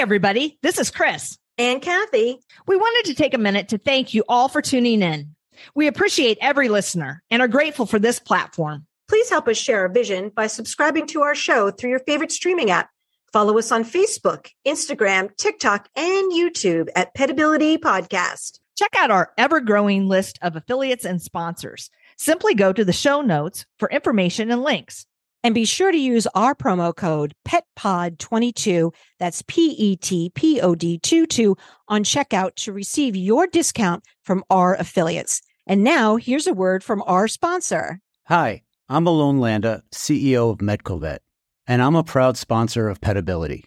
everybody. This is Chris. And Kathy. We wanted to take a minute to thank you all for tuning in. We appreciate every listener and are grateful for this platform. Please help us share our vision by subscribing to our show through your favorite streaming app. Follow us on Facebook, Instagram, TikTok, and YouTube at Petability Podcast. Check out our ever growing list of affiliates and sponsors. Simply go to the show notes for information and links. And be sure to use our promo code PETPOD22, that's P E T P O D 22, on checkout to receive your discount from our affiliates. And now here's a word from our sponsor. Hi, I'm Alon Landa, CEO of Medcovet, and I'm a proud sponsor of Petability.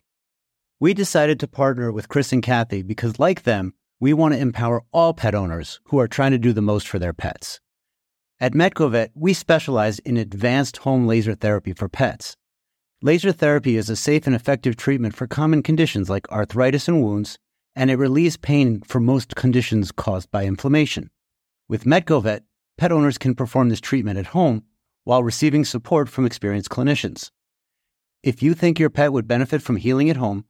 We decided to partner with Chris and Kathy because, like them, we want to empower all pet owners who are trying to do the most for their pets. At Medcovet, we specialize in advanced home laser therapy for pets. Laser therapy is a safe and effective treatment for common conditions like arthritis and wounds, and it relieves pain for most conditions caused by inflammation. With Medcovet, pet owners can perform this treatment at home while receiving support from experienced clinicians. If you think your pet would benefit from healing at home,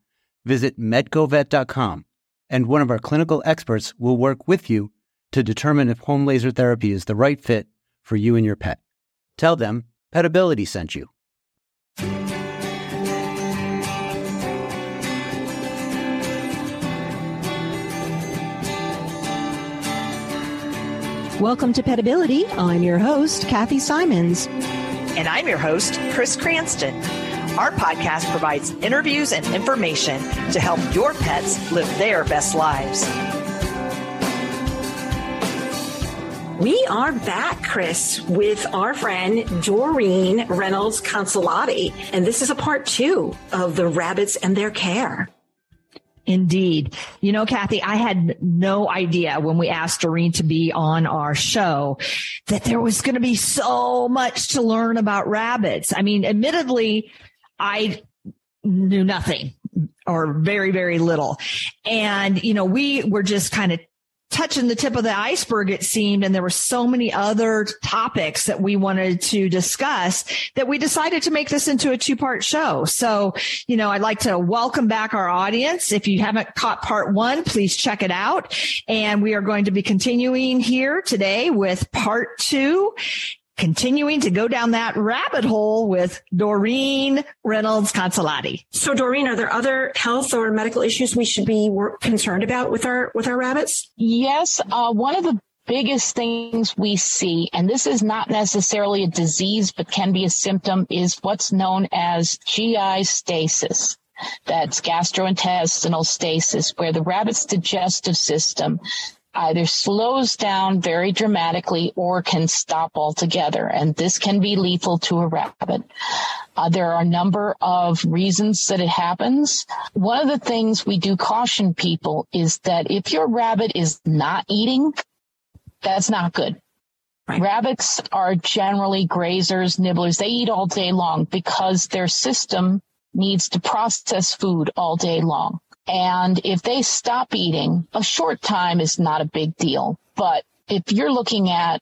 visit medcovet.com and one of our clinical experts will work with you to determine if home laser therapy is the right fit for you and your pet. Tell them Petability sent you. Welcome to Petability. I'm your host, Kathy Simons. And I'm your host, Chris Cranston. Our podcast provides interviews and information to help your pets live their best lives. We are back, Chris, with our friend Doreen Reynolds Consolati. And this is a part two of the rabbits and their care. Indeed. You know, Kathy, I had no idea when we asked Doreen to be on our show that there was going to be so much to learn about rabbits. I mean, admittedly, I knew nothing or very, very little. And, you know, we were just kind of touching the tip of the iceberg, it seemed. And there were so many other topics that we wanted to discuss that we decided to make this into a two part show. So, you know, I'd like to welcome back our audience. If you haven't caught part one, please check it out. And we are going to be continuing here today with part two continuing to go down that rabbit hole with Doreen Reynolds Consolati. So, Doreen, are there other health or medical issues we should be concerned about with our with our rabbits? Yes, uh, one of the biggest things we see, and this is not necessarily a disease, but can be a symptom, is what's known as GI stasis. That's gastrointestinal stasis, where the rabbit's digestive system either slows down very dramatically or can stop altogether. And this can be lethal to a rabbit. Uh, there are a number of reasons that it happens. One of the things we do caution people is that if your rabbit is not eating, that's not good. Right. Rabbits are generally grazers, nibblers. They eat all day long because their system needs to process food all day long. And if they stop eating, a short time is not a big deal. But if you're looking at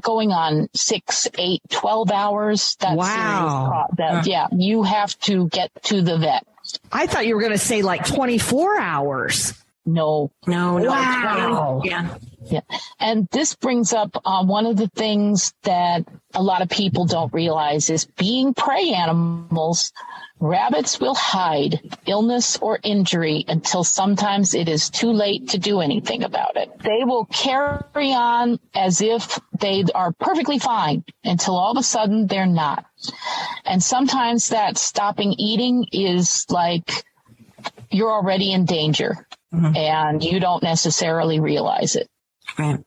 going on six, eight, 12 hours, that's wow. That, yeah, you have to get to the vet. I thought you were going to say like 24 hours. No, no, no. Wow. Yeah. Yeah. And this brings up uh, one of the things that a lot of people don't realize is being prey animals Rabbits will hide illness or injury until sometimes it is too late to do anything about it. They will carry on as if they are perfectly fine until all of a sudden they're not. And sometimes that stopping eating is like you're already in danger mm-hmm. and you don't necessarily realize it.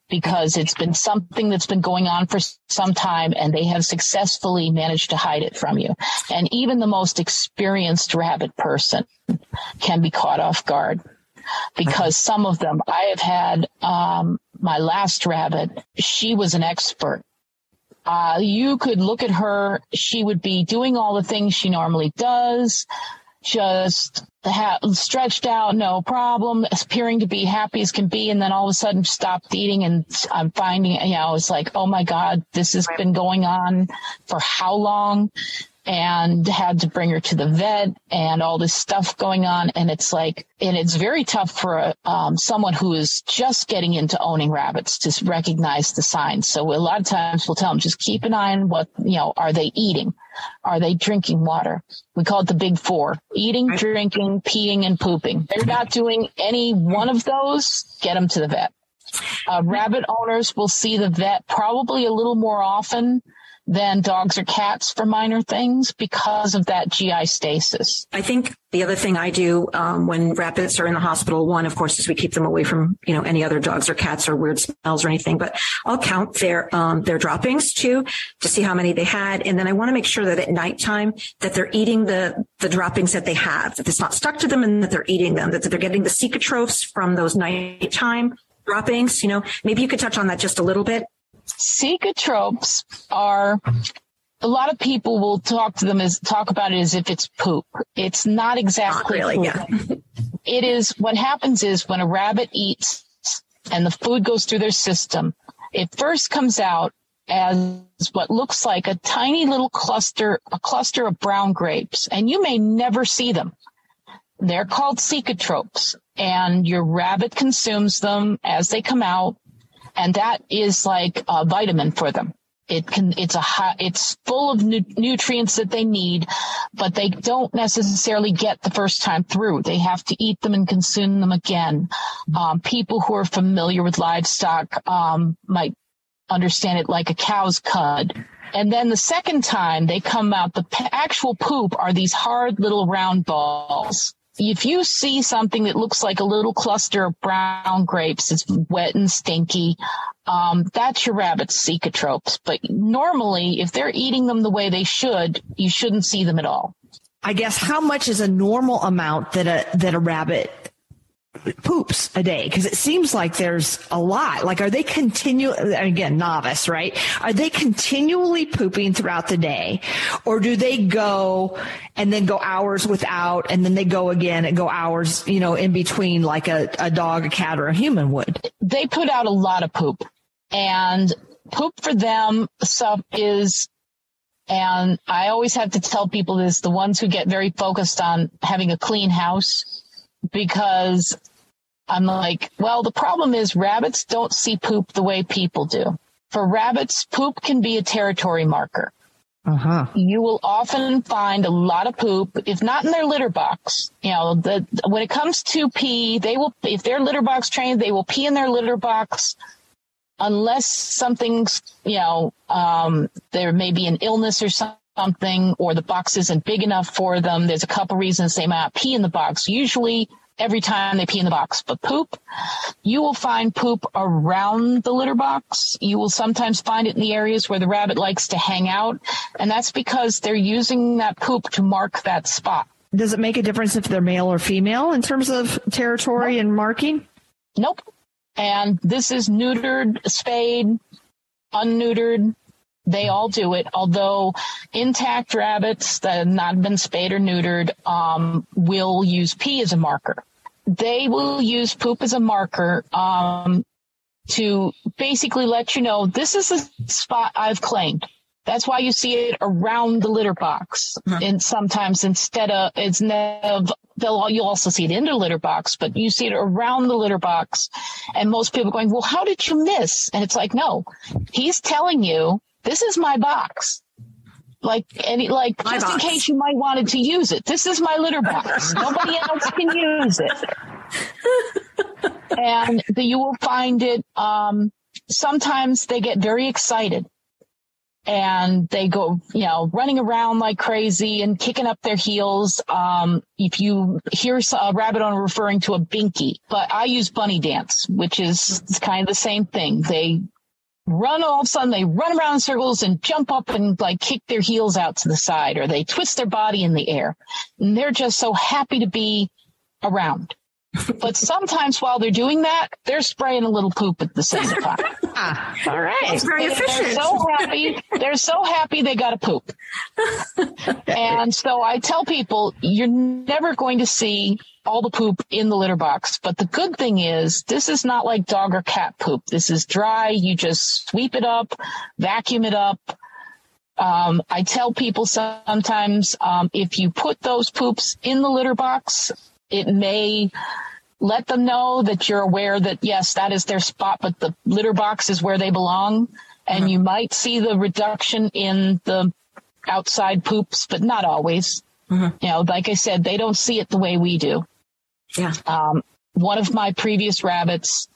Because it's been something that's been going on for some time and they have successfully managed to hide it from you. And even the most experienced rabbit person can be caught off guard because some of them, I have had, um, my last rabbit, she was an expert. Uh, you could look at her. She would be doing all the things she normally does just ha- stretched out, no problem, appearing to be happy as can be, and then all of a sudden stopped eating. And I'm finding, you know, it's like, oh my God, this has been going on for how long? And had to bring her to the vet and all this stuff going on. And it's like, and it's very tough for a, um, someone who is just getting into owning rabbits to recognize the signs. So a lot of times we'll tell them, just keep an eye on what, you know, are they eating? Are they drinking water? We call it the big four, eating, drinking, peeing, and pooping. They're not doing any one of those. Get them to the vet. Uh, rabbit owners will see the vet probably a little more often than dogs or cats for minor things because of that GI stasis. I think the other thing I do um, when rabbits are in the hospital, one, of course, is we keep them away from you know any other dogs or cats or weird smells or anything. But I'll count their um, their droppings too to see how many they had, and then I want to make sure that at nighttime that they're eating the the droppings that they have, that it's not stuck to them, and that they're eating them, that they're getting the cecotrophs from those nighttime droppings. You know, maybe you could touch on that just a little bit. Cecotropes are a lot of people will talk to them as talk about it as if it's poop. It's not exactly not really, yeah. it is what happens is when a rabbit eats and the food goes through their system, it first comes out as what looks like a tiny little cluster, a cluster of brown grapes, and you may never see them. They're called cecotropes, and your rabbit consumes them as they come out and that is like a vitamin for them. It can, it's a high, it's full of nu- nutrients that they need, but they don't necessarily get the first time through. They have to eat them and consume them again. Um, people who are familiar with livestock, um, might understand it like a cow's cud. And then the second time they come out, the p- actual poop are these hard little round balls if you see something that looks like a little cluster of brown grapes, it's wet and stinky, um, that's your rabbit's cecotropes. But normally, if they're eating them the way they should, you shouldn't see them at all. I guess how much is a normal amount that a that a rabbit poops a day? Because it seems like there's a lot. Like, are they continue again novice, right? Are they continually pooping throughout the day, or do they go and then go hours without, and then they go again and go hours, you know, in between, like a, a dog, a cat, or a human would? They put out a lot of poop, and poop for them stuff is and I always have to tell people this the ones who get very focused on having a clean house because I'm like, well, the problem is rabbits don't see poop the way people do. For rabbits, poop can be a territory marker. Uh-huh. You will often find a lot of poop, if not in their litter box. You know, the, when it comes to pee, they will, if they're litter box trained, they will pee in their litter box unless something's, you know, um, there may be an illness or something, or the box isn't big enough for them. There's a couple reasons they might pee in the box. Usually every time they pee in the box. But poop, you will find poop around the litter box. You will sometimes find it in the areas where the rabbit likes to hang out. And that's because they're using that poop to mark that spot. Does it make a difference if they're male or female in terms of territory nope. and marking? Nope. And this is neutered, spayed, unneutered. They all do it, although intact rabbits that have not been spayed or neutered um, will use pee as a marker. They will use poop as a marker um, to basically let you know this is the spot I've claimed. That's why you see it around the litter box. Mm-hmm. And sometimes instead of, instead of, they'll, you'll also see it in the litter box, but you see it around the litter box. And most people are going, well, how did you miss? And it's like, no, he's telling you this is my box. Like any, like my just box. in case you might wanted to use it. This is my litter box. Nobody else can use it. and the, you will find it. Um, sometimes they get very excited and they go, you know, running around like crazy and kicking up their heels. Um, if you hear a rabbit owner referring to a binky, but I use bunny dance, which is kind of the same thing. They run all of a sudden they run around in circles and jump up and like kick their heels out to the side or they twist their body in the air. And they're just so happy to be around but sometimes while they're doing that they're spraying a little poop at the same time ah, all right it's very efficient they're so happy they're so happy they got to poop and so i tell people you're never going to see all the poop in the litter box. But the good thing is this is not like dog or cat poop. This is dry. You just sweep it up, vacuum it up, Um, I tell people sometimes um, if you put those poops in the litter box, it may let them know that you're aware that yes, that is their spot, but the litter box is where they belong. And mm-hmm. you might see the reduction in the outside poops, but not always. Mm-hmm. You know, like I said, they don't see it the way we do. Yeah. Um, one of my previous rabbits,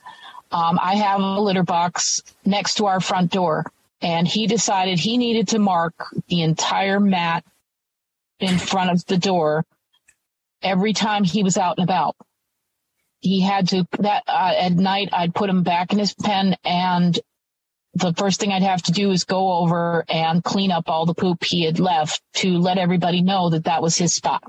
um, I have a litter box next to our front door, and he decided he needed to mark the entire mat in front of the door every time he was out and about. He had to that uh, at night. I'd put him back in his pen, and the first thing I'd have to do is go over and clean up all the poop he had left to let everybody know that that was his spot.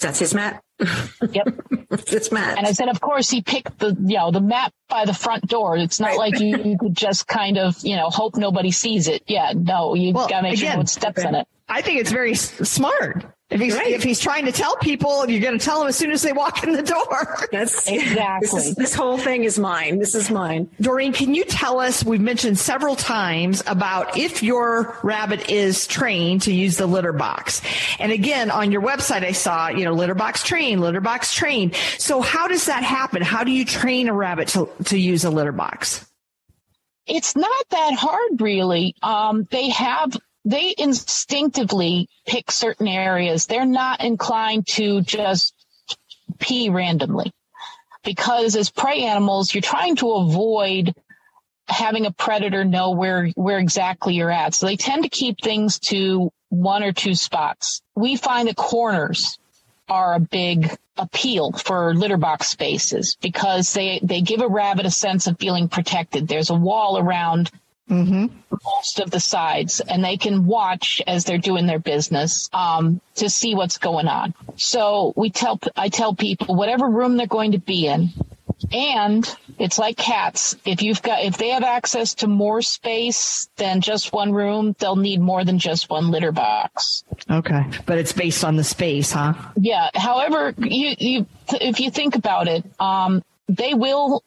That's his mat. Yep. it's mat. And I said, of course, he picked the, you know, the mat by the front door. It's not right. like you, you, could just kind of, you know, hope nobody sees it. Yeah, no, you well, gotta make again, sure no one steps in it. I think it's very smart. If he's right. if he's trying to tell people, you're going to tell them as soon as they walk in the door. That's exactly. This, is, this, whole thing is mine. This is mine. Doreen, can you tell us? We've mentioned several times about if your rabbit is trained to use the litter box. And again, on your website, I saw you know litter box train, litter box train. So how does that happen? How do you train a rabbit to to use a litter box? It's not that hard, really. Um, they have they instinctively pick certain areas. They're not inclined to just pee randomly because as prey animals, you're trying to avoid having a predator know where, where exactly you're at. So they tend to keep things to one or two spots. We find that corners are a big appeal for litter box spaces because they, they give a rabbit a sense of feeling protected. There's a wall around mm-hmm. most of the sides, and they can watch as they're doing their business um, to see what's going on. So we tell I tell people whatever room they're going to be in, and it's like cats. If you've got if they have access to more space than just one room, they'll need more than just one litter box. Okay, but it's based on the space, huh? Yeah. However, you you if you think about it, um, they will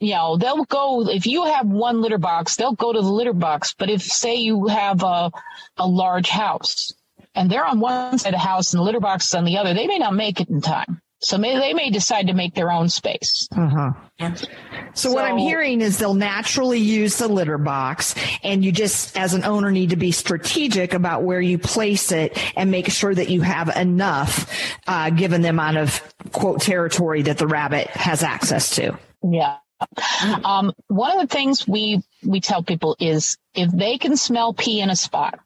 you know, they'll go, if you have one litter box, they'll go to the litter box. But if, say, you have a, a large house and they're on one side of the house and the litter box is on the other, they may not make it in time. So may, they may decide to make their own space. Uh-huh. So, so, what I'm hearing is they'll naturally use the litter box and you just, as an owner, need to be strategic about where you place it and make sure that you have enough, uh, given the amount of quote territory that the rabbit has access to. Yeah. Um, one of the things we we tell people is if they can smell pee in a spot,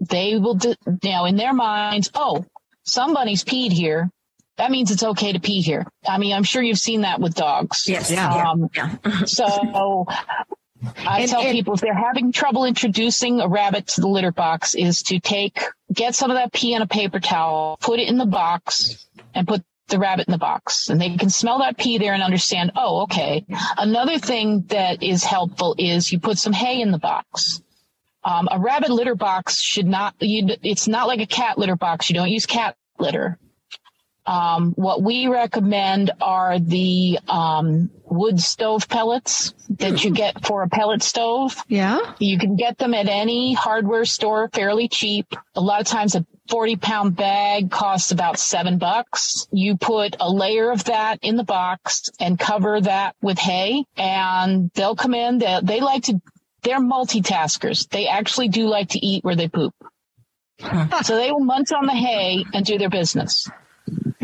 they will, do, you know, in their minds, oh, somebody's peed here. That means it's okay to pee here. I mean, I'm sure you've seen that with dogs. Yes. Yeah. Um, yeah. so I and, tell and, people if they're having trouble introducing a rabbit to the litter box is to take, get some of that pee in a paper towel, put it in the box and put the rabbit in the box and they can smell that pee there and understand, oh, okay. Another thing that is helpful is you put some hay in the box. Um, a rabbit litter box should not, you, it's not like a cat litter box. You don't use cat litter. Um, what we recommend are the um, wood stove pellets that you get for a pellet stove. Yeah. You can get them at any hardware store fairly cheap. A lot of times a 40 pound bag costs about seven bucks. You put a layer of that in the box and cover that with hay and they'll come in. They, they like to, they're multitaskers. They actually do like to eat where they poop. so they will munch on the hay and do their business.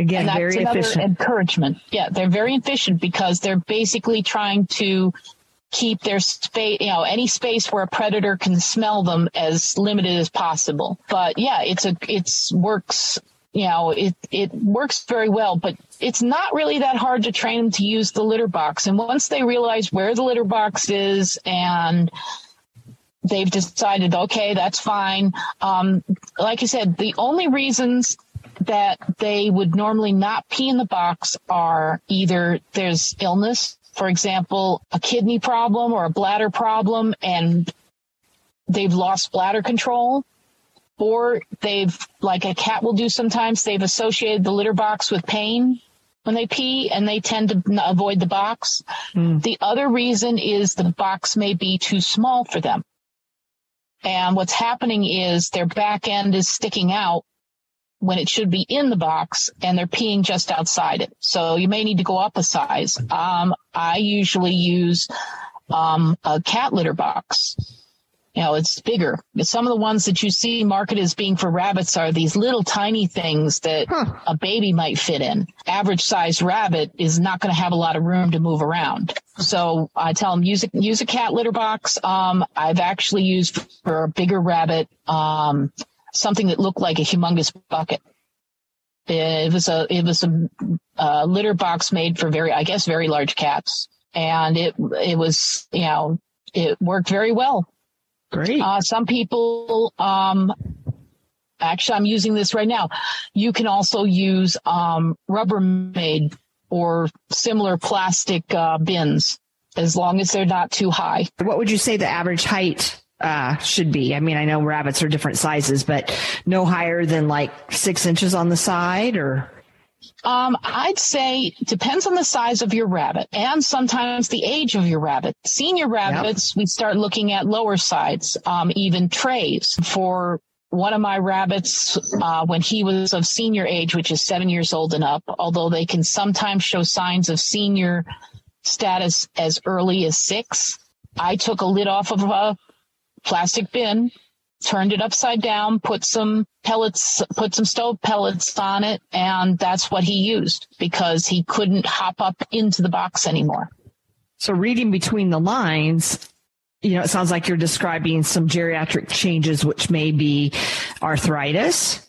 Again, very efficient. Encouragement. Yeah, they're very efficient because they're basically trying to keep their space, you know, any space where a predator can smell them as limited as possible. But yeah, it's a, it's works, you know, it, it works very well, but it's not really that hard to train them to use the litter box. And once they realize where the litter box is and they've decided, okay, that's fine. Um, like I said, the only reasons that they would normally not pee in the box are either there's illness, for example, a kidney problem or a bladder problem, and they've lost bladder control, or they've, like a cat will do sometimes, they've associated the litter box with pain when they pee and they tend to avoid the box. Mm. The other reason is the box may be too small for them. And what's happening is their back end is sticking out when it should be in the box and they're peeing just outside it. So you may need to go up a size. Um, I usually use um, a cat litter box. You know, it's bigger. Some of the ones that you see marketed as being for rabbits are these little tiny things that huh. a baby might fit in. Average size rabbit is not going to have a lot of room to move around. So I tell them use a, use a cat litter box. Um, I've actually used for a bigger rabbit, um, something that looked like a humongous bucket. It was a, it was a, a litter box made for very, I guess, very large cats. And it, it was, you know, it worked very well. Great. Uh, some people, um, actually, I'm using this right now. You can also use, um, Rubbermaid or similar plastic, uh, bins as long as they're not too high. What would you say the average height uh, should be. I mean, I know rabbits are different sizes, but no higher than like six inches on the side or. Um, I'd say depends on the size of your rabbit and sometimes the age of your rabbit. Senior rabbits, yep. we start looking at lower sides, um, even trays for one of my rabbits, uh, when he was of senior age, which is seven years old and up, although they can sometimes show signs of senior status as early as six. I took a lid off of a plastic bin, turned it upside down, put some pellets, put some stove pellets on it, and that's what he used because he couldn't hop up into the box anymore. So reading between the lines, you know, it sounds like you're describing some geriatric changes, which may be arthritis.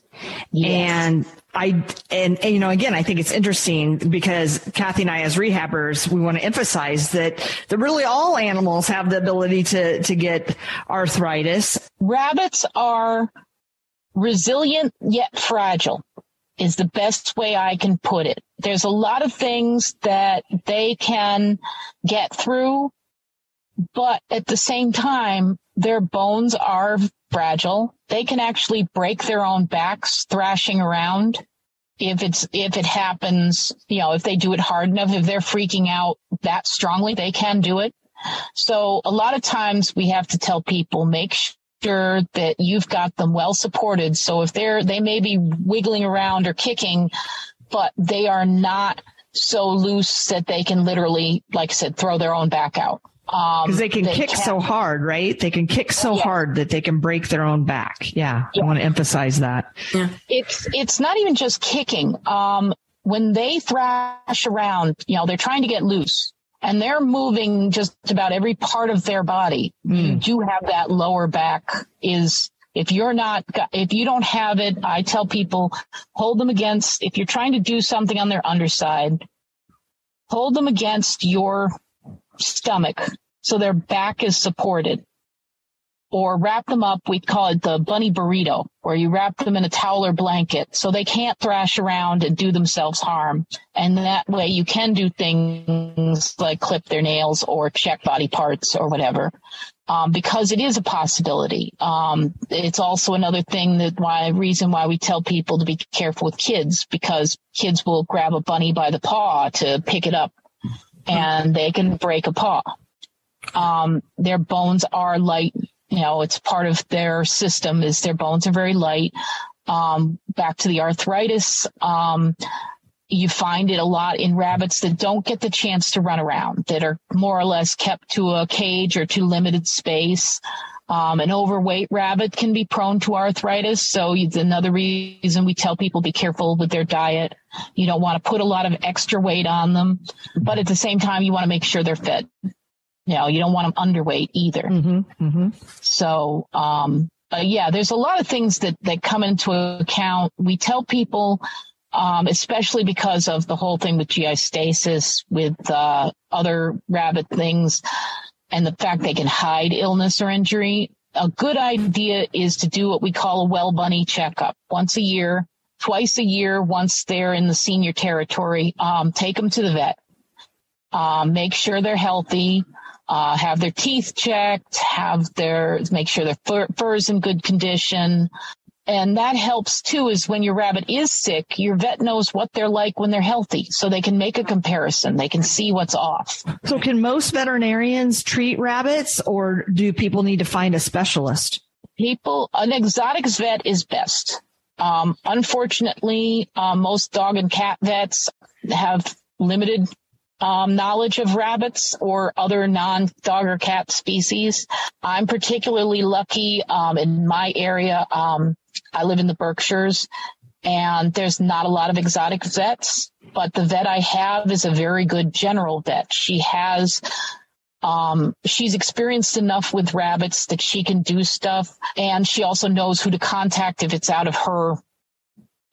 Yes. And I and, and, you know again I think it's interesting because Kathy and I as rehabbers we want to emphasize that that really all animals have the ability to to get arthritis. Rabbits are resilient yet fragile is the best way I can put it. There's a lot of things that they can get through but at the same time their bones are fragile. They can actually break their own backs thrashing around. If it's, if it happens, you know, if they do it hard enough, if they're freaking out that strongly, they can do it. So a lot of times we have to tell people, make sure that you've got them well supported. So if they're, they may be wiggling around or kicking, but they are not so loose that they can literally, like I said, throw their own back out. Because um, they can they kick can. so hard, right? They can kick so yeah. hard that they can break their own back. Yeah, yeah. I want to emphasize that. Yeah. It's it's not even just kicking. Um, when they thrash around, you know, they're trying to get loose and they're moving just about every part of their body. Mm. You do have that lower back is if you're not, if you don't have it, I tell people hold them against, if you're trying to do something on their underside, hold them against your stomach so their back is supported. Or wrap them up, we call it the bunny burrito, where you wrap them in a towel or blanket so they can't thrash around and do themselves harm. And that way you can do things like clip their nails or check body parts or whatever. Um, because it is a possibility. Um, it's also another thing that why reason why we tell people to be careful with kids because kids will grab a bunny by the paw to pick it up and they can break a paw. Um, their bones are light. You know, it's part of their system is their bones are very light. Um, back to the arthritis. Um, you find it a lot in rabbits that don't get the chance to run around, that are more or less kept to a cage or to limited space. Um, an overweight rabbit can be prone to arthritis. So it's another reason we tell people be careful with their diet. You don't want to put a lot of extra weight on them, but at the same time, you want to make sure they're fed. You know, you don't want them underweight either. Mm-hmm, mm-hmm. So, um, but yeah, there's a lot of things that, that come into account. We tell people, um, especially because of the whole thing with GI stasis, with uh, other rabbit things, and the fact they can hide illness or injury. A good idea is to do what we call a well bunny checkup once a year, twice a year, once they're in the senior territory. Um, take them to the vet. Um, make sure they're healthy uh, have their teeth checked, have their make sure their fur, fur is in good condition. And that helps too is when your rabbit is sick, your vet knows what they're like when they're healthy. So they can make a comparison. They can see what's off. So can most veterinarians treat rabbits or do people need to find a specialist? People, an exotics vet is best. Um, unfortunately, uh, most dog and cat vets have limited um, knowledge of rabbits or other non-dog or cat species. I'm particularly lucky um, in my area. Um, I live in the Berkshires, and there's not a lot of exotic vets, but the vet I have is a very good general vet. She has um, she's experienced enough with rabbits that she can do stuff, and she also knows who to contact if it's out of her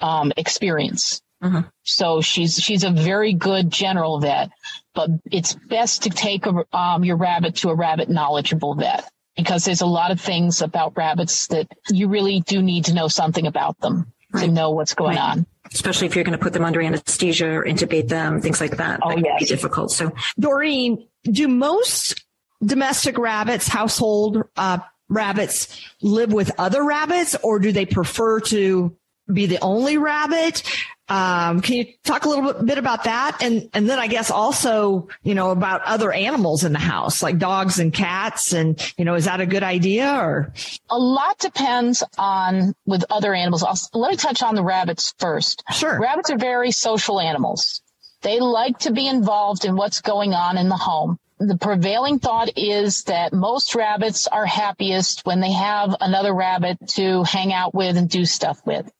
um, experience. Mm-hmm. So she's she's a very good general vet, but it's best to take a, um, your rabbit to a rabbit knowledgeable vet because there's a lot of things about rabbits that you really do need to know something about them right. to know what's going right. on. Especially if you're going to put them under anesthesia or intubate them, things like that. Oh, that yes. be difficult. So, Doreen, do most domestic rabbits, household uh, rabbits, live with other rabbits, or do they prefer to be the only rabbit? Um, can you talk a little bit about that? And, and then I guess also, you know, about other animals in the house, like dogs and cats. And, you know, is that a good idea or? A lot depends on with other animals. I'll, let me touch on the rabbits first. Sure. Rabbits are very social animals. They like to be involved in what's going on in the home. The prevailing thought is that most rabbits are happiest when they have another rabbit to hang out with and do stuff with.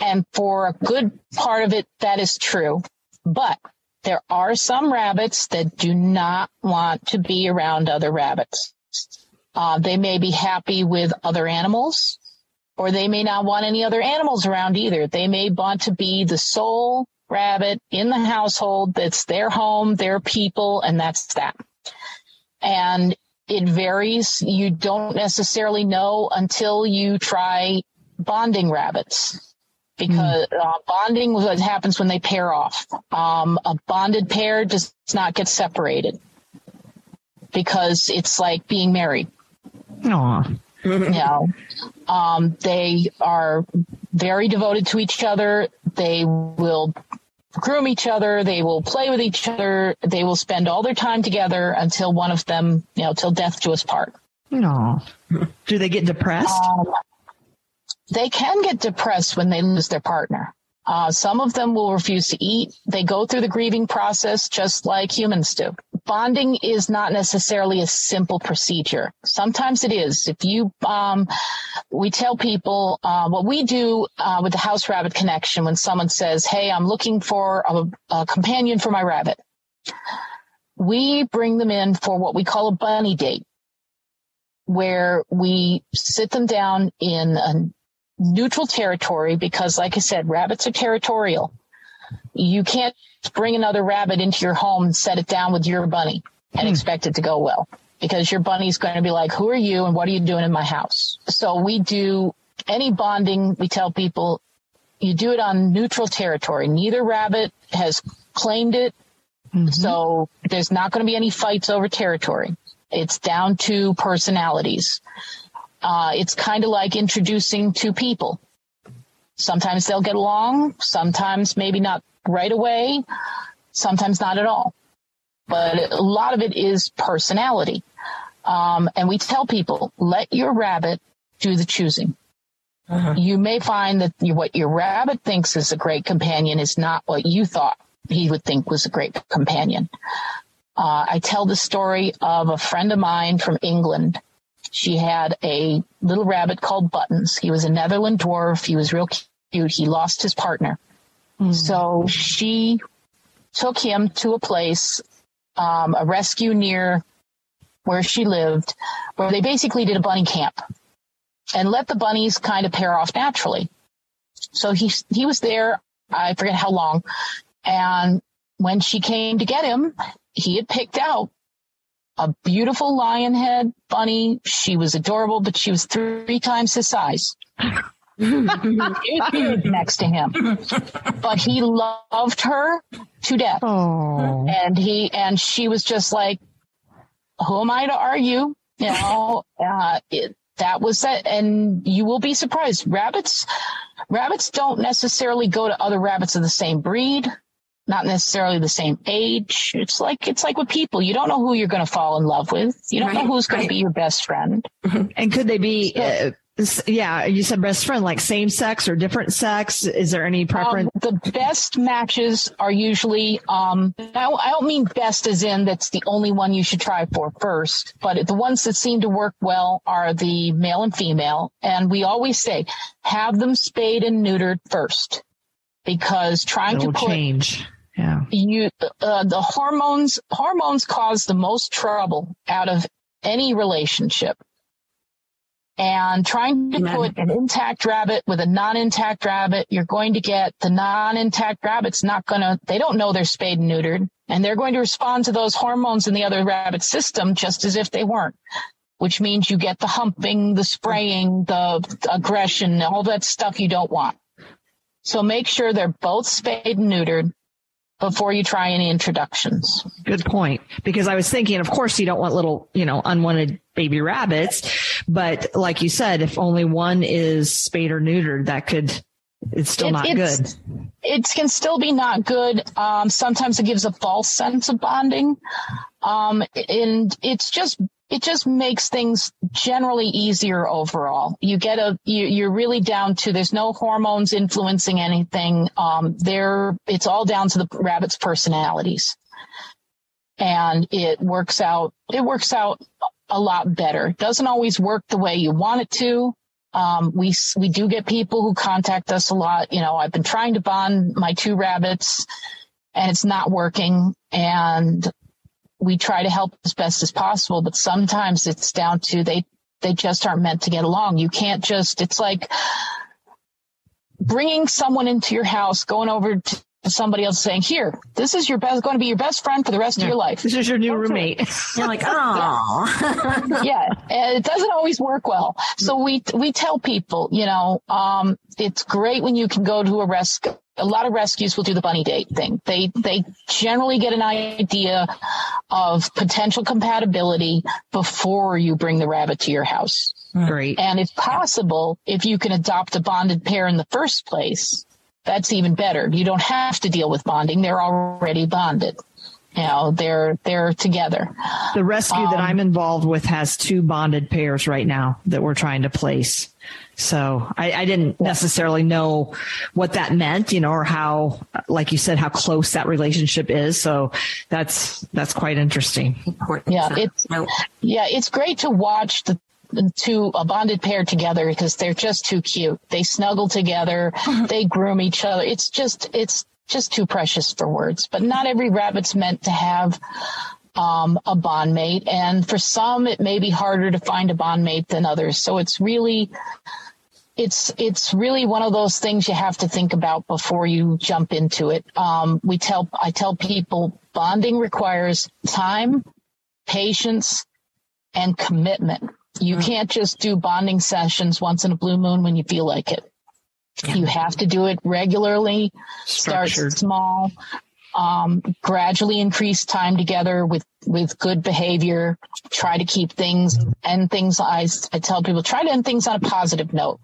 And for a good part of it, that is true. But there are some rabbits that do not want to be around other rabbits. Uh, they may be happy with other animals, or they may not want any other animals around either. They may want to be the sole rabbit in the household that's their home, their people, and that's that. And it varies. You don't necessarily know until you try bonding rabbits because mm. uh, bonding what happens when they pair off. Um, a bonded pair does not get separated because it's like being married. Aww. you know, um, they are very devoted to each other. They will groom each other. They will play with each other. They will spend all their time together until one of them, you know, till death do us part. No. Do they get depressed? Um, they can get depressed when they lose their partner. Uh, some of them will refuse to eat. They go through the grieving process just like humans do. Bonding is not necessarily a simple procedure. Sometimes it is. If you, um, we tell people uh, what we do uh, with the House Rabbit Connection when someone says, "Hey, I'm looking for a, a companion for my rabbit." We bring them in for what we call a bunny date, where we sit them down in a neutral territory because, like I said, rabbits are territorial. You can't bring another rabbit into your home and set it down with your bunny and hmm. expect it to go well because your bunny's going to be like, who are you and what are you doing in my house? So we do any bonding. We tell people you do it on neutral territory. Neither rabbit has claimed it. Mm-hmm. So there's not going to be any fights over territory. It's down to personalities. Uh, it's kind of like introducing two people. Sometimes they'll get along, sometimes maybe not right away, sometimes not at all. But a lot of it is personality. Um, and we tell people, let your rabbit do the choosing. Uh-huh. You may find that you, what your rabbit thinks is a great companion is not what you thought he would think was a great companion. Uh, I tell the story of a friend of mine from England she had a little rabbit called Buttons. He was a Netherland dwarf. He was real cute. He lost his partner. Mm. So she took him to a place, um, a rescue near where she lived, where they basically did a bunny camp and let the bunnies kind of pair off naturally. So he, he was there. I forget how long. And when she came to get him, he had picked out a beautiful lion head bunny. She was adorable, but she was three times his size. next to him, but he loved her to death. Oh. And he and she was just like, "Who am I to argue?" You know, uh, it, that was that. And you will be surprised. Rabbits, rabbits don't necessarily go to other rabbits of the same breed not necessarily the same age. It's like it's like with people. You don't know who you're going to fall in love with. You don't right, know who's going right. to be your best friend. And could they be uh, yeah, you said best friend, like same sex or different sex. Is there any preference? Um, the best matches are usually, um, I, I don't mean best as in that's the only one you should try for first, but the ones that seem to work well are the male and female. And we always say have them spayed and neutered first because trying It'll to put change. Yeah. you uh, the hormones hormones cause the most trouble out of any relationship and trying to Amen. put an intact rabbit with a non-intact rabbit you're going to get the non-intact rabbit's not going to they don't know they're spayed and neutered and they're going to respond to those hormones in the other rabbit system just as if they weren't which means you get the humping the spraying the aggression all that stuff you don't want so make sure they're both spayed and neutered before you try any introductions. Good point. Because I was thinking, of course, you don't want little, you know, unwanted baby rabbits. But like you said, if only one is spayed or neutered, that could, it's still It- not it's- good. It can still be not good. Um, sometimes it gives a false sense of bonding. Um, and it's just, it just makes things generally easier overall. You get a, you, you're really down to, there's no hormones influencing anything. Um, there, it's all down to the rabbit's personalities. And it works out, it works out a lot better. Doesn't always work the way you want it to. Um, we, we do get people who contact us a lot. You know, I've been trying to bond my two rabbits and it's not working. And we try to help as best as possible, but sometimes it's down to they, they just aren't meant to get along. You can't just, it's like bringing someone into your house, going over to somebody else saying, here, this is your best, going to be your best friend for the rest of your life. This is your new Okay. roommate. You're like, oh, yeah, and it doesn't always work well. So we we tell people, you know, um, it's great when you can go to a rescue. A lot of rescues will do the bunny date thing. They they generally get an idea of potential compatibility before you bring the rabbit to your house. Great. And if possible, if you can adopt a bonded pair in the first place, that's even better. You don't have to deal with bonding; they're already bonded. You know, they're they're together. The rescue that Um, I'm involved with has two bonded pairs right now that we're trying to place. So I, I didn't necessarily know what that meant, you know, or how, like you said, how close that relationship is. So that's that's quite interesting. important. Yeah, it's- Yeah, it's great to watch the the two a bonded pair together because they're just too cute. They snuggle together, they groom each other. It's just it's just too precious for words. But not every rabbit's meant to have um, a bond mate, and for some it may be harder to find a bond mate than others. So it's really it's it's really one of those things you have to think about before you jump into it. Um, we tell I tell people bonding requires time, patience, and commitment. You can't just do bonding sessions once in a blue moon when you feel like it. You have to do it regularly, start small, um, gradually increase time together with, with good behavior. Try to keep things end things. I, I tell people try to end things on a positive note.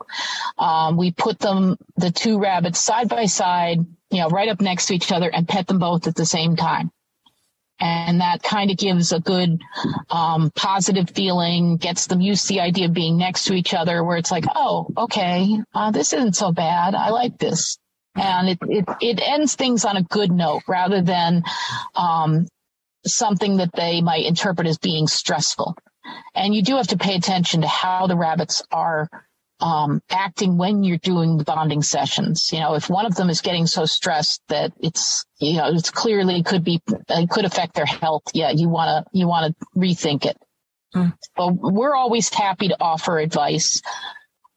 Um, we put them, the two rabbits side by side, you know, right up next to each other and pet them both at the same time. And that kind of gives a good, um, positive feeling, gets them used to the idea of being next to each other where it's like, oh, okay, uh, this isn't so bad. I like this. And it, it, it ends things on a good note rather than, um, something that they might interpret as being stressful. And you do have to pay attention to how the rabbits are um, acting when you're doing the bonding sessions. You know, if one of them is getting so stressed that it's, you know, it's clearly could be, it could affect their health. Yeah, you want to, you want to rethink it. Hmm. But we're always happy to offer advice,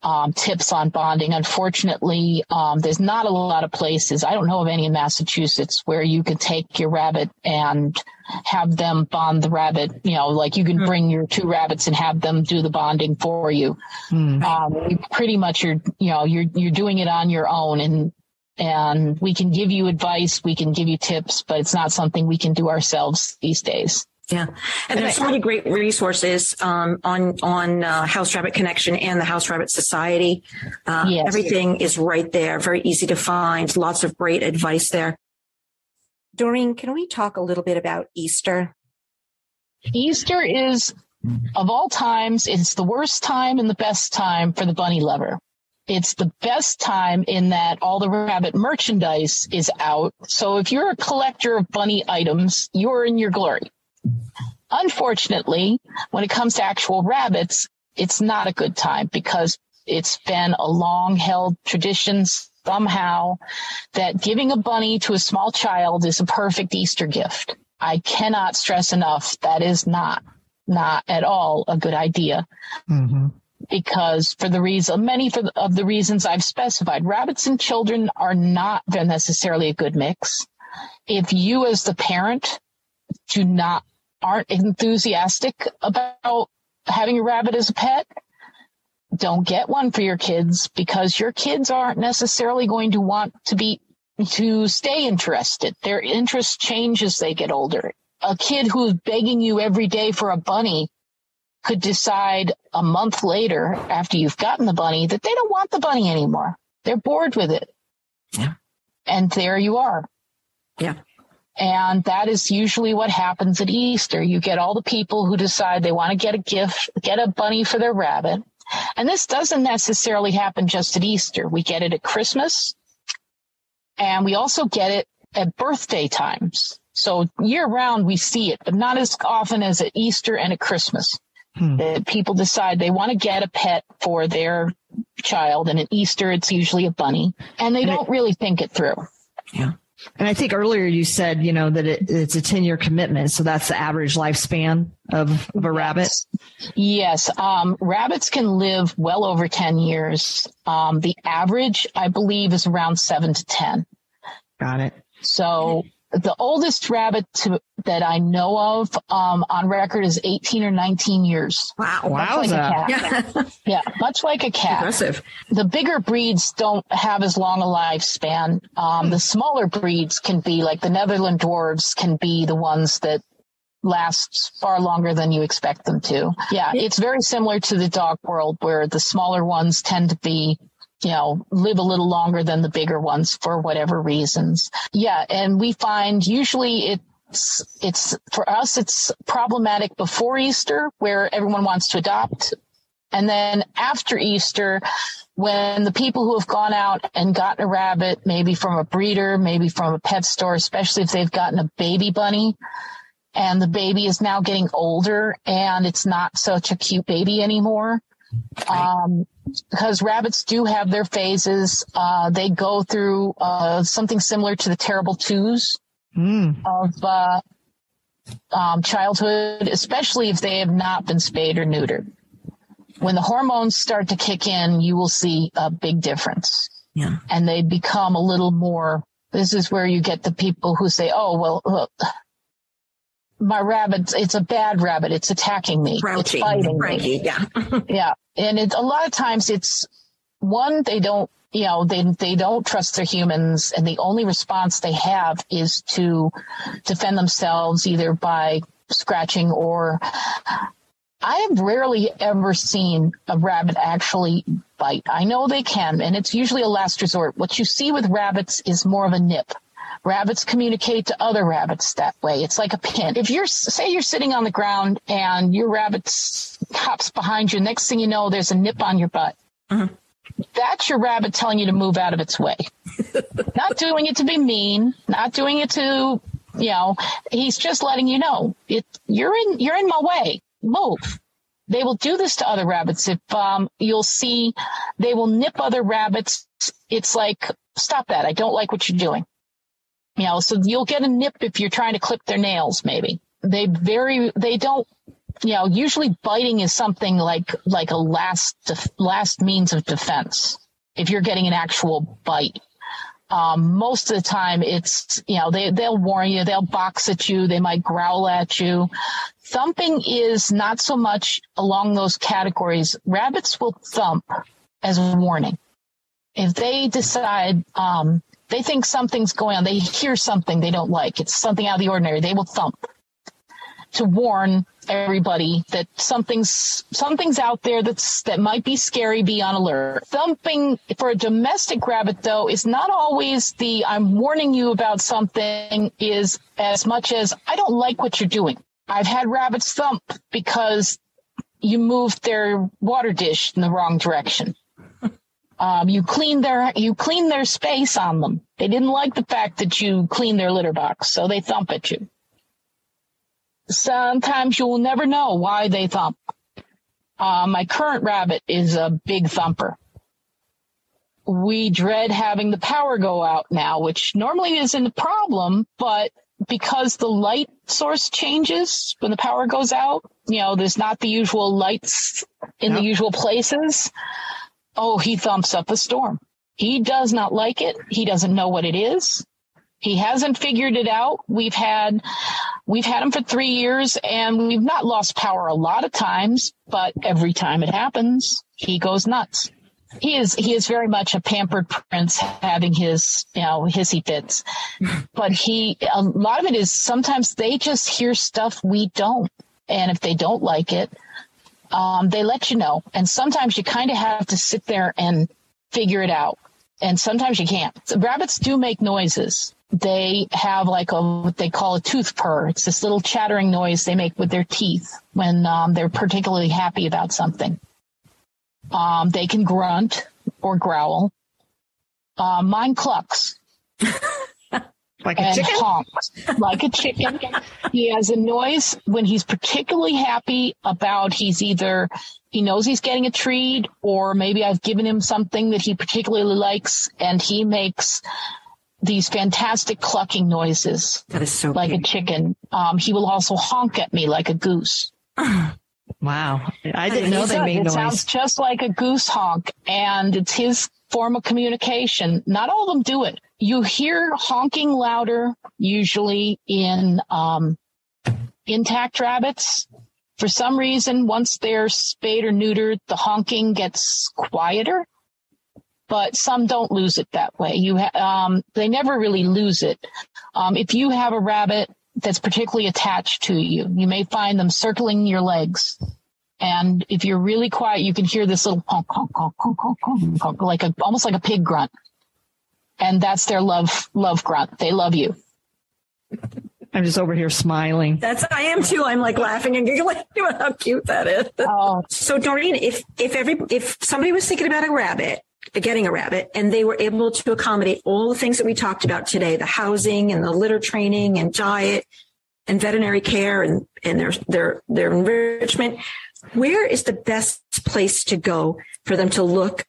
um, tips on bonding. Unfortunately, um, there's not a lot of places. I don't know of any in Massachusetts where you could take your rabbit and have them bond the rabbit. You know, like you can bring your two rabbits and have them do the bonding for you Hmm. um, you pretty much are you know you're you're doing it on your own and and we can give you advice we can give you tips but it's not something we can do ourselves these days Yeah, and there's so many great resources um, on on uh, House Rabbit Connection and the House Rabbit Society. Uh, Yes. Everything is right there, very easy to find. Lots of great advice there. Doreen, can we talk a little bit about Easter? easter is Of all times, it's the worst time and the best time for the bunny lover. It's the best time in that all the rabbit merchandise is out. So if you're a collector of bunny items, you're in your glory. Unfortunately, when it comes to actual rabbits, it's not a good time because it's been a long held tradition somehow that giving a bunny to a small child is a perfect Easter gift. I cannot stress enough that is not, not at all a good idea. Mm-hmm. Because for the reason, many for the, of the reasons I've specified, rabbits and children are not necessarily a good mix. If you as the parent do not, aren't enthusiastic about having a rabbit as a pet, don't get one for your kids because your kids aren't necessarily going to want to be to stay interested. Their interest changes as they get older. A kid who's begging you every day for a bunny could decide a month later after you've gotten the bunny that they don't want the bunny anymore. They're bored with it. Yeah. And there you are. Yeah. And that is usually what happens at Easter. You get all the people who decide they want to get a gift, get a bunny for their rabbit. And this doesn't necessarily happen just at Easter. We get it at Christmas and we also get it at birthday times. So year round we see it, but not as often as at Easter and at Christmas. Hmm. That people decide they want to get a pet for their child and at Easter it's usually a bunny and they and don't it, really think it through. Yeah. And I think earlier you said, you know, that it, it's a 10 year commitment. So that's the average lifespan of, of a rabbit. Yes. Um, rabbits can live well over 10 years. Um, the average, I believe, is around seven to 10. Got it. So the oldest rabbit to, that I know of um, on record is 18 or 19 years. Wow. Wow. Like yeah. yeah. Much like a cat. Impressive. The bigger breeds don't have as long a lifespan. Um. The smaller breeds can be like the Netherland dwarves can be the ones that last far longer than you expect them to. Yeah. It's very similar to the dog world where the smaller ones tend to be you know, live a little longer than the bigger ones for whatever reasons. Yeah. And we find usually it's, it's for us, it's problematic before Easter where everyone wants to adopt. And then after Easter, when the people who have gone out and gotten a rabbit, maybe from a breeder, maybe from a pet store, especially if they've gotten a baby bunny, and the baby is now getting older and it's not such a cute baby anymore. Um, because rabbits do have their phases. Uh, they go through uh, something similar to the terrible twos mm. of uh, um, childhood, especially if they have not been spayed or neutered. When the hormones start to kick in, you will see a big difference. Yeah. And they become a little more. This is where you get the people who say, "Oh, well, my rabbit, it's a bad rabbit. It's attacking me. Grouchy, it's fighting me. Yeah. yeah. And it's a lot of times it's one, they don't, you know, they, they don't trust their humans and the only response they have is to defend themselves either by scratching or I have rarely ever seen a rabbit actually bite. I know they can, and it's usually a last resort. What you see with rabbits is more of a nip. Rabbits communicate to other rabbits that way. It's like a pin. If you're, say you're sitting on the ground and your rabbit hops behind you, next thing you know, there's a nip on your butt. Mm-hmm. That's your rabbit telling you to move out of its way. not doing it to be mean, not doing it to, you know, he's just letting you know it, you're in, you're in my way. Move they will do this to other rabbits. If um, you'll see, they will nip other rabbits. It's like, stop that. I don't like what you're doing. You know, so you'll get a nip if you're trying to clip their nails, maybe. They very, they don't, you know, usually biting is something like, like a last, last means of defense. If you're getting an actual bite. Um, most of the time it's, you know, they, they'll warn you, they'll box at you, they might growl at you. Thumping is not so much along those categories. Rabbits will thump as a warning. If they decide, um, they think something's going on. They hear something they don't like. It's something out of the ordinary. They will thump to warn everybody that something's something's out there that's that might be scary be on alert thumping for a domestic rabbit though is not always the i'm warning you about something is as much as i don't like what you're doing i've had rabbits thump because you moved their water dish in the wrong direction. Um, you clean their you clean their space on them. They didn't like the fact that you clean their litter box, so they thump at you. Sometimes you will never know why they thump. Uh, my current rabbit is a big thumper. We dread having the power go out now, which normally isn't a problem, but because the light source changes when the power goes out, you know, there's not the usual lights in the usual places. Oh, he thumps up a storm. He does not like it. He doesn't know what it is. He hasn't figured it out. We've had, we've had him for three years and we've not lost power a lot of times, but every time it happens, he goes nuts. He is, he is very much a pampered prince having his, you know, hissy fits, but he, a lot of it is sometimes they just hear stuff we don't. And if they don't like it, um, they let you know. And sometimes you kind of have to sit there and figure it out. And sometimes you can't. So rabbits do make noises. They have like a, what they call a tooth purr. It's this little chattering noise they make with their teeth when um, they're particularly happy about something. Um, they can grunt or growl. Uh, mine clucks. Like a and chicken? honks like a chicken. he has a noise when he's particularly happy about he's either he knows he's getting a treat or maybe I've given him something that he particularly likes and he makes these fantastic clucking noises That is so like cute. a chicken. Um, he will also honk at me like a goose. Wow. I didn't know It they does. made it noise. sounds just like a goose honk and it's his form of communication. Not all of them do it. You hear honking louder usually in um, intact rabbits. For some reason, once they're spayed or neutered, the honking gets quieter. But some don't lose it that way. You ha- um, they never really lose it. Um, if you have a rabbit that's particularly attached to you, you may find them circling your legs. And if you're really quiet, you can hear this little honk, honk, honk, honk, honk, honk, honk, like a, almost like a pig grunt. And that's their love, love grunt. They love you. I'm just over here smiling. That's I am too. I'm like laughing and giggling about how cute that is. Oh, So Doreen, if if every if somebody was thinking about a rabbit, getting a rabbit, and they were able to accommodate all the things that we talked about today, the housing and the litter training and diet and veterinary care and, and their their their enrichment, where is the best place to go for them to look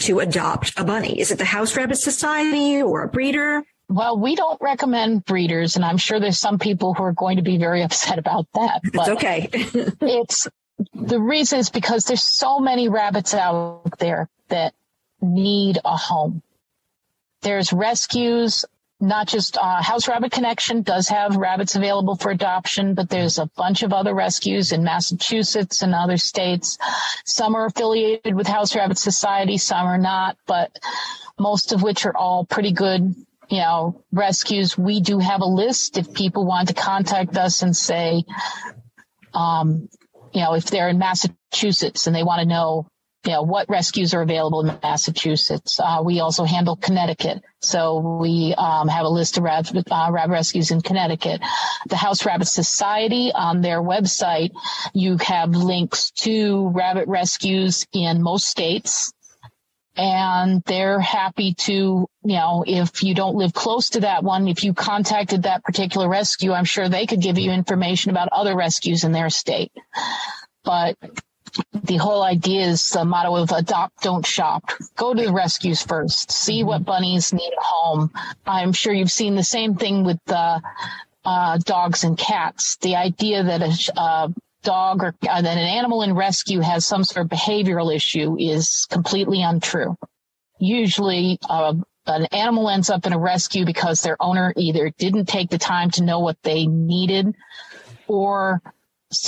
to adopt a bunny? Is it the House Rabbit Society or a breeder? well, we don't recommend breeders, and I'm sure there's some people who are going to be very upset about that. It's But okay. it's the reason is because there's so many rabbits out there that need a home. There's rescues, not just uh, House Rabbit Connection does have rabbits available for adoption, but there's a bunch of other rescues in Massachusetts and other states. Some are affiliated with House Rabbit Society, some are not, but most of which are all pretty good you know, rescues. We do have a list if people want to contact us and say, um, you know, if they're in Massachusetts and they want to know, you know, what rescues are available in Massachusetts. Uh, we also handle Connecticut. So we um, have a list of rabbit, uh, rabbit rescues in Connecticut. The House Rabbit Society on their website, you have links to rabbit rescues in most states and they're happy to, you know, if you don't live close to that one, if you contacted that particular rescue, I'm sure they could give you information about other rescues in their state. But the whole idea is the motto of adopt, don't shop. Go to the rescues first. See what bunnies need a home. I'm sure you've seen the same thing with uh, uh, dogs and cats. The idea that a uh, dog or uh, that an animal in rescue has some sort of behavioral issue is completely untrue. Usually, uh, an animal ends up in a rescue because their owner either didn't take the time to know what they needed or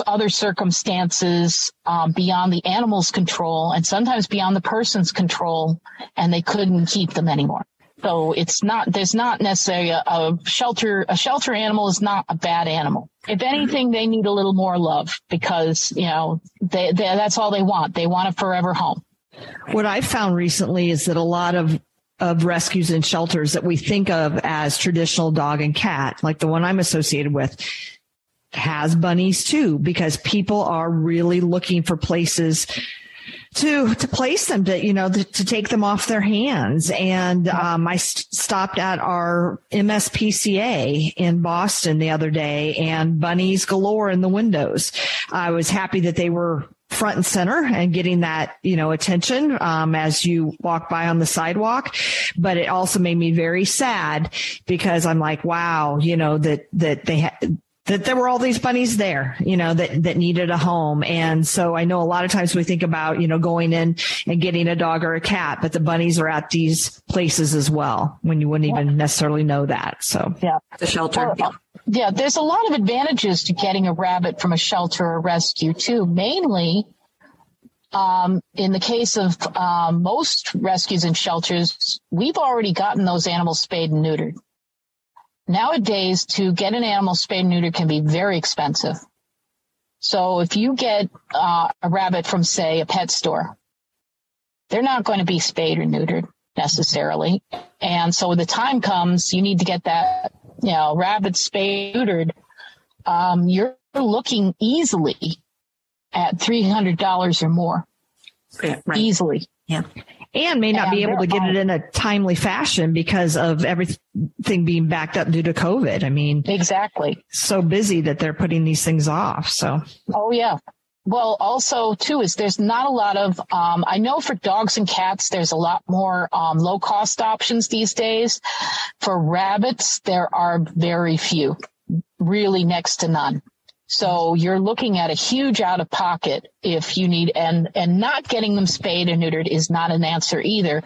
other circumstances um, beyond the animal's control and sometimes beyond the person's control and they couldn't keep them anymore. So it's not there's not necessarily a, a shelter a shelter animal is not a bad animal. If anything they need a little more love because you know they, they that's all they want. They want a forever home. What I've found recently is that a lot of of rescues and shelters that we think of as traditional dog and cat, like the one I'm associated with, has bunnies too, because people are really looking for places to to place them to you know to, to take them off their hands. And um, i st- stopped at our mspca in boston the other day and bunnies galore in the windows. I was happy that they were front and center and getting that you know attention um, as you walk by on the sidewalk. But it also made me very sad because i'm like wow you know that that they had that there were all these bunnies there, you know, that, that needed a home. And so I know a lot of times we think about, you know, going in and getting a dog or a cat, but the bunnies are at these places as well when you wouldn't even necessarily know that. So yeah, the shelter. yeah. yeah, there's a lot of advantages to getting a rabbit from a shelter or rescue too. Mainly, um, in the case of um, most rescues and shelters, we've already gotten those animals spayed and neutered nowadays to get an animal spayed and neutered can be very expensive. So if you get uh, a rabbit from, say, a pet store, they're not going to be spayed or neutered necessarily. And so when the time comes, you need to get that, you know, rabbit spayed neutered. Um, you're looking easily at $300 or more. Yeah, right. Easily. Yeah and may not and be able to get it in a timely fashion because of everything being backed up due to COVID. I mean, exactly. So busy that they're putting these things off. So, oh, yeah. Well, also too is there's not a lot of. Um, I know for dogs and cats, there's a lot more um, low cost options these days. For rabbits, there are very few, really next to none. So you're looking at a huge out of pocket if you need, and, and not getting them spayed and neutered is not an answer either.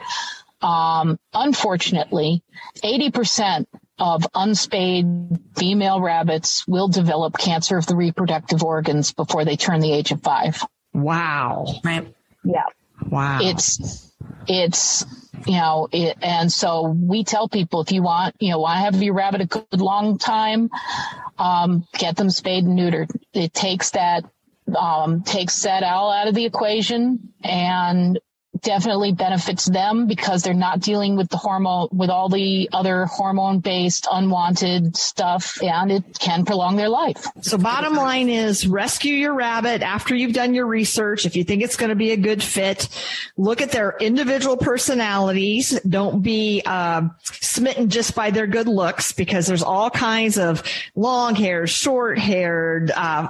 Um, unfortunately, 80% of unspayed female rabbits will develop cancer of the reproductive organs before they turn the age of five. Wow. Right. Yeah. Wow. It's, it's, you know, it, and so we tell people if you want, you know, want to have your rabbit a good long time, um, get them spayed and neutered. It takes that, um, takes that all out of the equation and definitely benefits them because they're not dealing with the hormone with all the other hormone based unwanted stuff and it can prolong their life. So bottom line is rescue your rabbit after you've done your research. If you think it's going to be a good fit, look at their individual personalities. Don't be uh, smitten just by their good looks because there's all kinds of long haired, short haired, uh,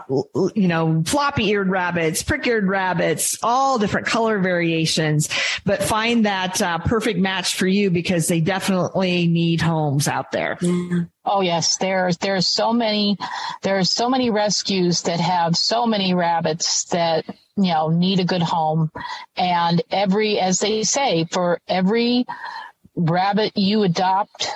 you know, floppy eared rabbits, prick eared rabbits, all different color variations but find that uh, perfect match for you because they definitely need homes out there. Yeah. Oh yes, there's there's so many there's so many rescues that have so many rabbits that you know need a good home, and every as they say for every rabbit you adopt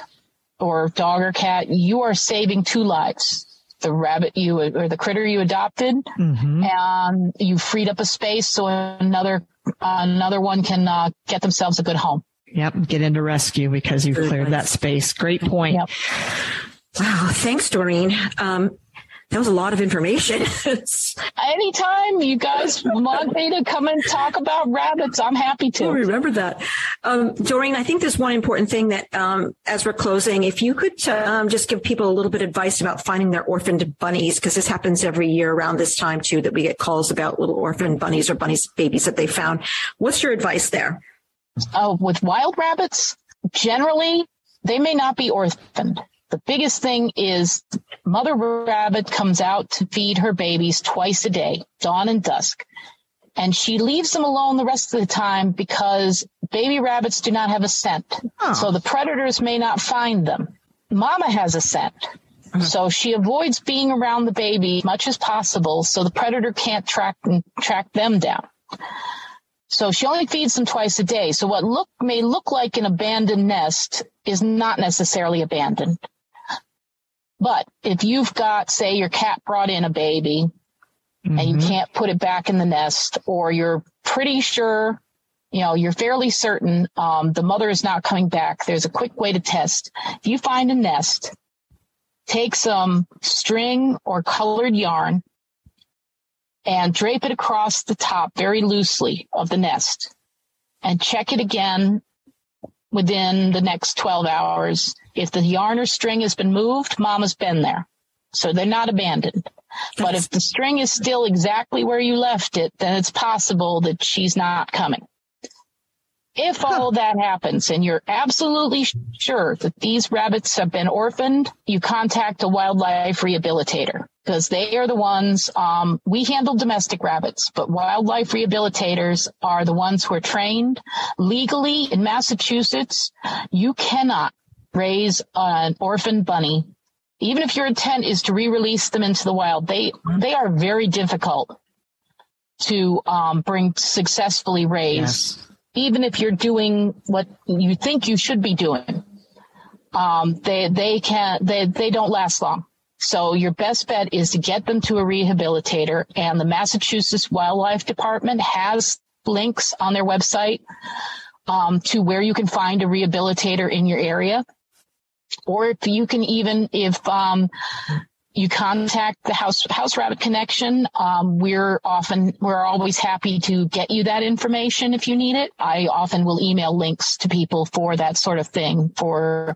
or dog or cat, you are saving two lives the rabbit you or the critter you adopted mm-hmm. and you freed up a space so another another one can uh, get themselves a good home. Yep, get into rescue because you've cleared that space. Great point. Yep. Wow, thanks, Doreen. Um, that was a lot of information. Anytime you guys want me to come and talk about rabbits, I'm happy to. I remember that. Um, Doreen, I think there's one important thing that, um, as we're closing, if you could um, just give people a little bit of advice about finding their orphaned bunnies, because this happens every year around this time too, that we get calls about little orphaned bunnies or bunnies babies that they found. What's your advice there? Oh, with wild rabbits, generally, they may not be orphaned. The biggest thing is mother rabbit comes out to feed her babies twice a day, dawn and dusk. And she leaves them alone the rest of the time because baby rabbits do not have a scent. So the predators may not find them. Mama has a scent. Mm-hmm. So she avoids being around the baby as much as possible so the predator can't track track them down. So she only feeds them twice a day. So what look may look like an abandoned nest is not necessarily abandoned. But if you've got, say, your cat brought in a baby mm-hmm. and you mm-hmm. can't put it back in the nest, or you're pretty sure, you know, you're fairly certain um, the mother is not coming back, there's a quick way to test. If you find a nest, take some string or colored yarn and drape it across the top very loosely of the nest and check it again within the next 12 hours. If the yarn or string has been moved, mama's been there. So they're not abandoned. But if the string is still exactly where you left it, then it's possible that she's not coming. If all that happens and you're absolutely sure that these rabbits have been orphaned, you contact a wildlife rehabilitator because they are the ones, um, we handle domestic rabbits, but wildlife rehabilitators are the ones who are trained legally in Massachusetts. You cannot raise an orphan bunny. Even if your intent is to re-release them into the wild, they, they are very difficult to um, bring successfully raised. Yes even if you're doing what you think you should be doing, um, they they can't they they don't last long. So your best bet is to get them to a rehabilitator, and the Massachusetts Wildlife Department has links on their website um, to where you can find a rehabilitator in your area. Or if you can even, if um, you contact the house house rabbit connection um, we're often we're always happy to get you that information if you need it. I often will email links to people for that sort of thing for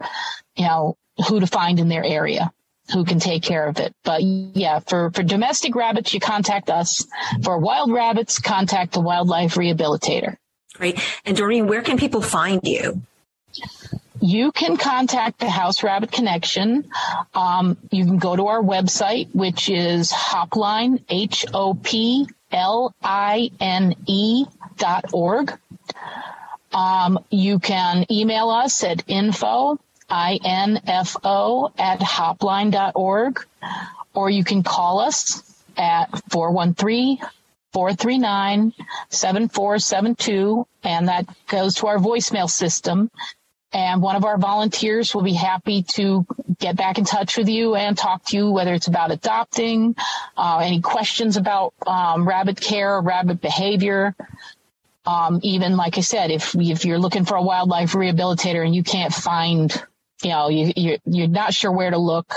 you know who to find in their area who can take care of it. But yeah for for domestic rabbits you contact us. For wild rabbits contact the wildlife rehabilitator. Great. And doreen where can people find you you can contact the House Rabbit Connection. Um, you can go to our website, which is Hopline, H O P L I N E dot org. Um, you can email us at info, I-N-F-O at hopline dot org, or you can call us at 413 439 7472, and that goes to our voicemail system and one of our volunteers will be happy to get back in touch with you and talk to you, whether it's about adopting, uh, any questions about um, rabbit care rabbit behavior. Um, even like I said, if if you're looking for a wildlife rehabilitator and you can't find, you know, you, you're, you're not sure where to look,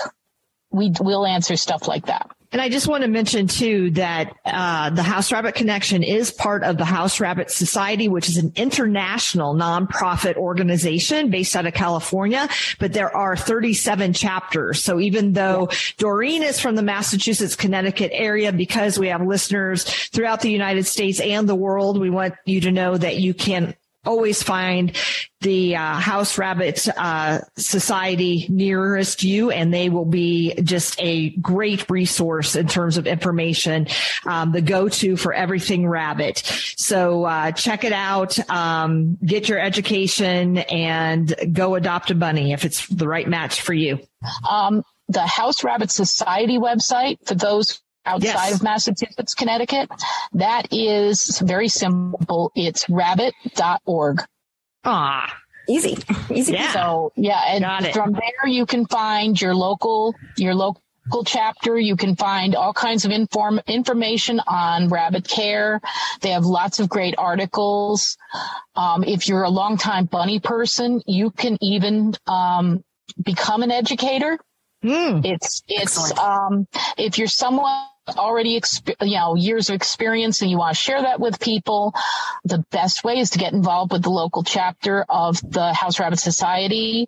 we will answer stuff like that. And I just want to mention too that uh, the House Rabbit Connection is part of the House Rabbit Society, which is an international nonprofit organization based out of California. But there are 37 chapters. So even though Doreen is from the Massachusetts, Connecticut area, because we have listeners throughout the United States and the world, we want you to know that you can always find the uh, House Rabbit uh, Society nearest you, and they will be just a great resource in terms of information, um, the go-to for everything rabbit. So uh, check it out, um, get your education, and go adopt a bunny if it's the right match for you. Um, the House Rabbit Society website for those outside yes. of Massachusetts, Connecticut. That is very simple. It's rabbit.org. Ah. Easy. Easy. Yeah. So yeah, and from there you can find your local your local chapter. You can find all kinds of inform information on rabbit care. They have lots of great articles. Um, if you're a longtime bunny person, you can even um, become an educator. Mm. It's it's um, if you're someone already, you know, years of experience and you want to share that with people, the best way is to get involved with the local chapter of the House Rabbit Society.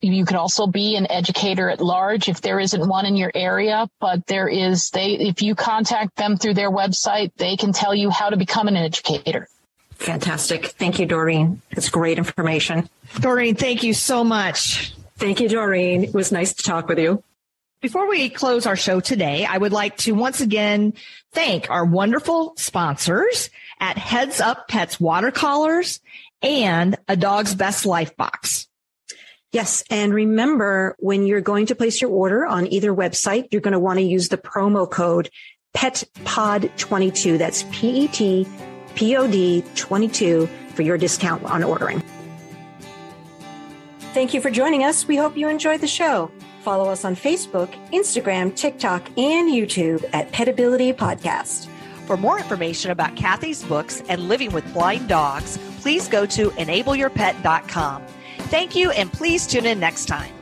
You could also be an educator at large if there isn't one in your area, but there is, they, if you contact them through their website, they can tell you how to become an educator. Fantastic. Thank you, Doreen. It's great information. Doreen, thank you so much. Thank you, Doreen. It was nice to talk with you. Before we close our show today, I would like to once again thank our wonderful sponsors at Heads Up Pets Watercolors and A Dog's Best Life Box. Yes. And remember, when you're going to place your order on either website, you're going to want to use the promo code PETPOD22. That's P-E-T-P-O-D 22 for your discount on ordering. Thank you for joining us. We hope you enjoyed the show. Follow us on Facebook, Instagram, TikTok, and YouTube at Petability Podcast. For more information about Kathy's books and living with blind dogs, please go to enableyourpet.com. Thank you, and please tune in next time.